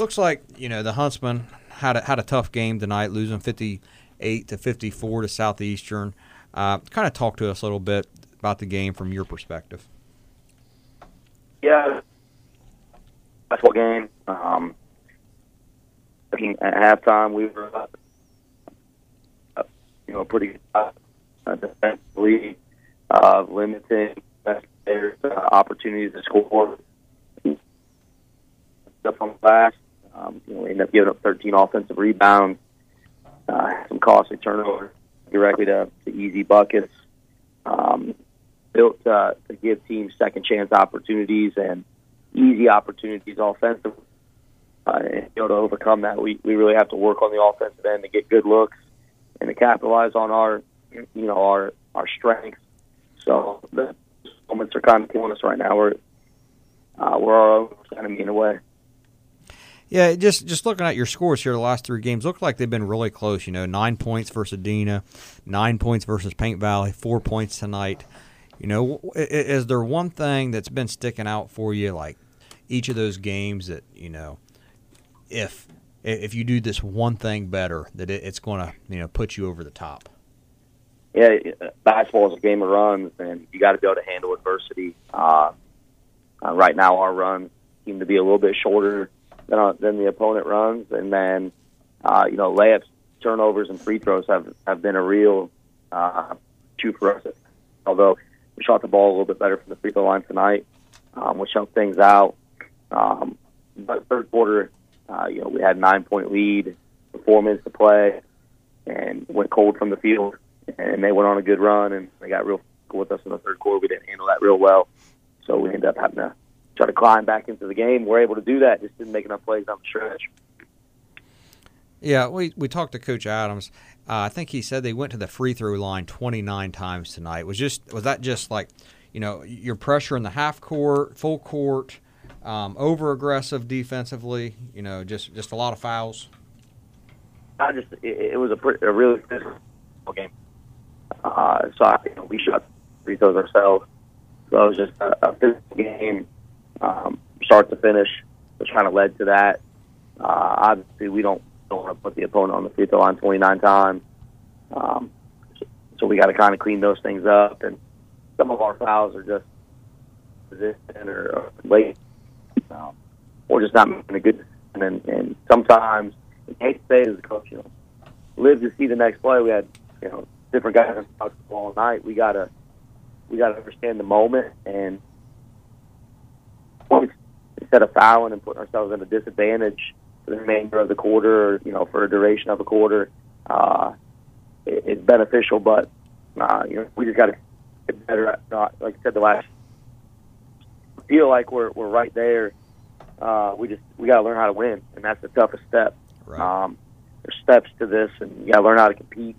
looks like you know the Huntsmen had a, had a tough game tonight, losing fifty eight to fifty four to Southeastern. Uh, kind of talk to us a little bit about the game from your perspective. Yeah, basketball game. Um, at halftime, we were up, uh, you know, pretty uh, defensively, uh, limiting players' uh, opportunities to score. Up on the glass, um, you know, we ended up giving up 13 offensive rebounds, uh, some costly turnovers directly to, to easy buckets. Um, built uh, to give teams second chance opportunities and easy opportunities offensively. Uh, and be able to overcome that, we, we really have to work on the offensive end to get good looks and to capitalize on our, you know, our our strengths. So the moments are kind of killing us right now. We're uh, we're our own enemy in a way. Yeah, just just looking at your scores here, the last three games look like they've been really close. You know, nine points versus Adena, nine points versus Paint Valley, four points tonight. You know, is there one thing that's been sticking out for you, like each of those games that you know, if if you do this one thing better, that it's going to you know put you over the top? Yeah, basketball is a game of runs, and you got to be able to handle adversity. Uh, uh, right now, our runs seem to be a little bit shorter than uh, than the opponent runs, and then uh, you know layups, turnovers, and free throws have have been a real uh, issue for us. Although we shot the ball a little bit better from the free throw line tonight, um, which helped things out. Um, but third quarter, uh, you know, we had nine point lead, four minutes to play, and went cold from the field, and they went on a good run, and they got real with us in the third quarter. We didn't handle that real well, so we ended up having to try to climb back into the game. We're able to do that, just didn't make enough plays on the stretch. Yeah, we we talked to Coach Adams. Uh, I think he said they went to the free throw line 29 times tonight. Was just was that just like, you know, your pressure in the half court, full court, um, over aggressive defensively? You know, just just a lot of fouls. I just it, it was a, pretty, a really physical game. Uh, so I, you know, we shot free throws ourselves. So it was just a, a physical game, um, start to finish, which kind of led to that. Uh, obviously, we don't don't want to put the opponent on the free throw line 29 times. Um, so we got to kind of clean those things up. And some of our fouls are just position or, or late, um, or just not making a good. And and sometimes, I hate to say it as a coach, you know, live to see the next play. We had, you know, different guys on the all night. We gotta, we gotta understand the moment and instead of fouling and putting ourselves at a disadvantage for the remainder of the quarter, or, you know, for a duration of a quarter, uh, it, it's beneficial. But uh, you know, we just got to get better. At, uh, like I said, the last feel like we're we're right there. Uh, we just we got to learn how to win, and that's the toughest step. Right. Um, there's steps to this, and you got to learn how to compete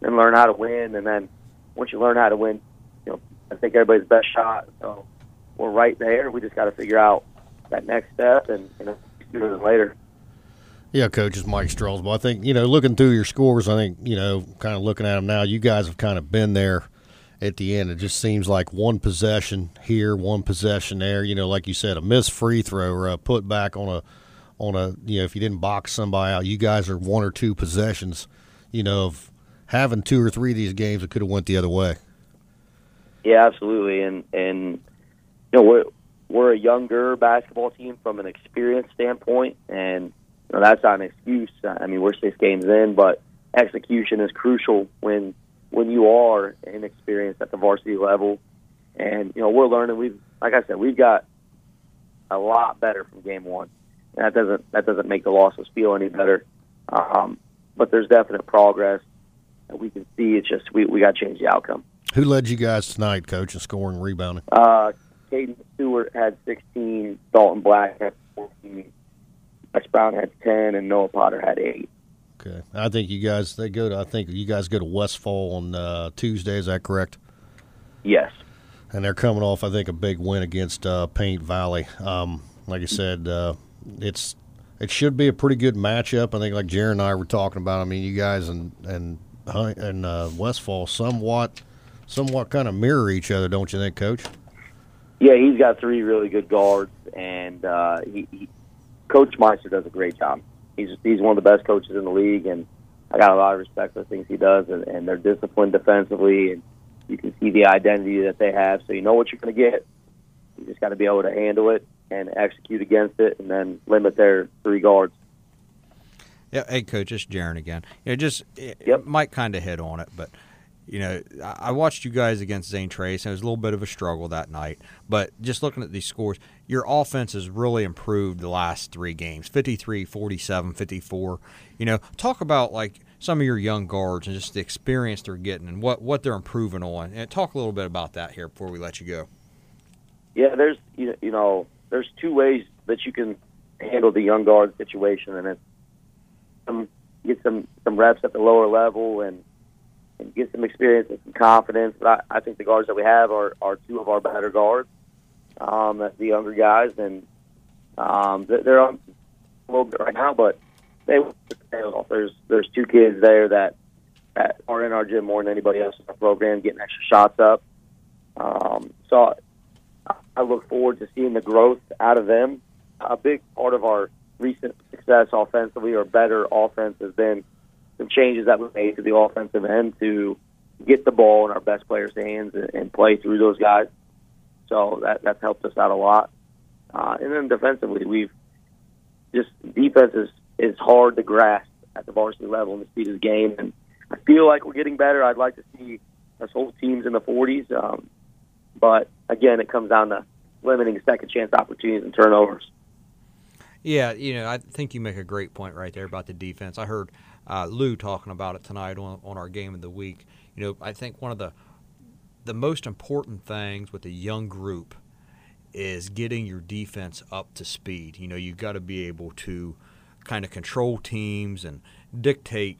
and learn how to win. And then once you learn how to win, you know, I think everybody's best shot. So we're right there. We just got to figure out that next step, and you know, sooner than later. Yeah, coach, it's Mike Strolls. But I think you know, looking through your scores, I think you know, kind of looking at them now, you guys have kind of been there at the end. It just seems like one possession here, one possession there. You know, like you said, a missed free throw or a put back on a on a you know, if you didn't box somebody out, you guys are one or two possessions. You know, of having two or three of these games, it could have went the other way. Yeah, absolutely, and and you know we're we're a younger basketball team from an experience standpoint, and you know, that's not an excuse. I mean, we're six games in, but execution is crucial when when you are inexperienced at the varsity level. And you know, we're learning. We've, like I said, we've got a lot better from game one. And that doesn't that doesn't make the losses feel any better. Um, but there's definite progress that we can see. It's just we we got to change the outcome. Who led you guys tonight, coach, in scoring, rebounding? Uh, Caden Stewart had 16. Dalton Black had 14. Wes Brown had 10, and Noah Potter had 8. Okay, I think you guys they go to. I think you guys go to Westfall on uh, Tuesday. Is that correct? Yes. And they're coming off, I think, a big win against uh, Paint Valley. Um, like I said, uh, it's it should be a pretty good matchup. I think, like Jaron and I were talking about. I mean, you guys and and and uh, Westfall somewhat somewhat kind of mirror each other, don't you think, Coach? Yeah, he's got three really good guards, and uh, he, he Coach Meister does a great job. He's he's one of the best coaches in the league, and I got a lot of respect for the things he does, and, and they're disciplined defensively, and you can see the identity that they have. So you know what you're going to get. You just got to be able to handle it and execute against it, and then limit their three guards. Yeah, hey, coach, it's Jaron again. You know, just yep. Mike kind of hit on it, but you know, I watched you guys against Zane Trace, and it was a little bit of a struggle that night. But just looking at these scores, your offense has really improved the last three games 53, 47, 54. You know, talk about like some of your young guards and just the experience they're getting and what, what they're improving on. And talk a little bit about that here before we let you go. Yeah, there's, you know, there's two ways that you can handle the young guard situation, and it's um, get some, some reps at the lower level and and get some experience and some confidence. But I, I think the guards that we have are, are two of our better guards. Um, the younger guys, and um, they're on a little bit right now, but they there's there's two kids there that that are in our gym more than anybody else in our program, getting extra shots up. Um, so I look forward to seeing the growth out of them. A big part of our recent success offensively or better offense has been some changes that we made to the offensive end to get the ball in our best players' hands and, and play through those guys. So that that's helped us out a lot. Uh, and then defensively, we've just defense is is hard to grasp at the varsity level in the speed of the game, and I feel like we're getting better. I'd like to see us hold teams in the 40s, um, but again, it comes down to limiting second chance opportunities and turnovers. Yeah, you know, I think you make a great point right there about the defense. I heard uh, Lou talking about it tonight on, on our game of the week. You know, I think one of the the most important things with a young group is getting your defense up to speed. You know, you've got to be able to kind of control teams and dictate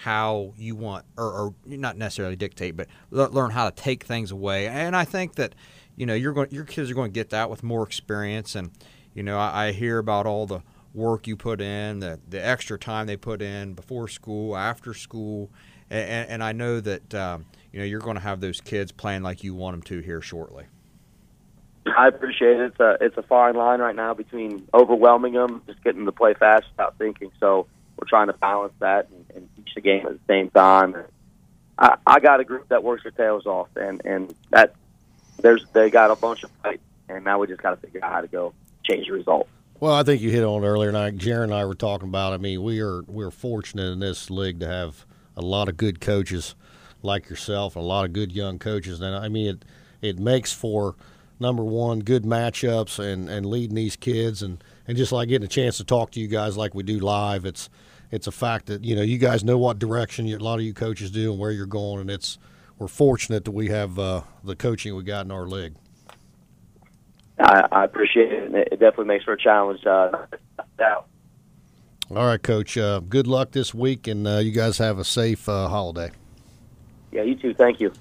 how you want, or, or not necessarily dictate, but learn how to take things away. And I think that you know you're going, your kids are going to get that with more experience. And you know, I, I hear about all the work you put in, the the extra time they put in before school, after school, and, and I know that um, you know you're going to have those kids playing like you want them to here shortly. I appreciate it. It's a it's a fine line right now between overwhelming them, just getting them to play fast without thinking. So we're trying to balance that and, and teach the game at the same time. I, I got a group that works their tails off, and and that there's they got a bunch of fight, and now we just got to figure out how to go change the result. Well, I think you hit on it earlier, and Jaron and I were talking about. I mean, we are we're fortunate in this league to have a lot of good coaches like yourself, a lot of good young coaches. And I mean, it it makes for number one good matchups and and leading these kids, and and just like getting a chance to talk to you guys like we do live. It's it's a fact that you know you guys know what direction you, a lot of you coaches do and where you're going, and it's we're fortunate that we have uh, the coaching we got in our league. I, I appreciate it. It definitely makes for a challenge. Uh, All right, Coach. Uh, good luck this week, and uh, you guys have a safe uh, holiday. Yeah, you too. Thank you.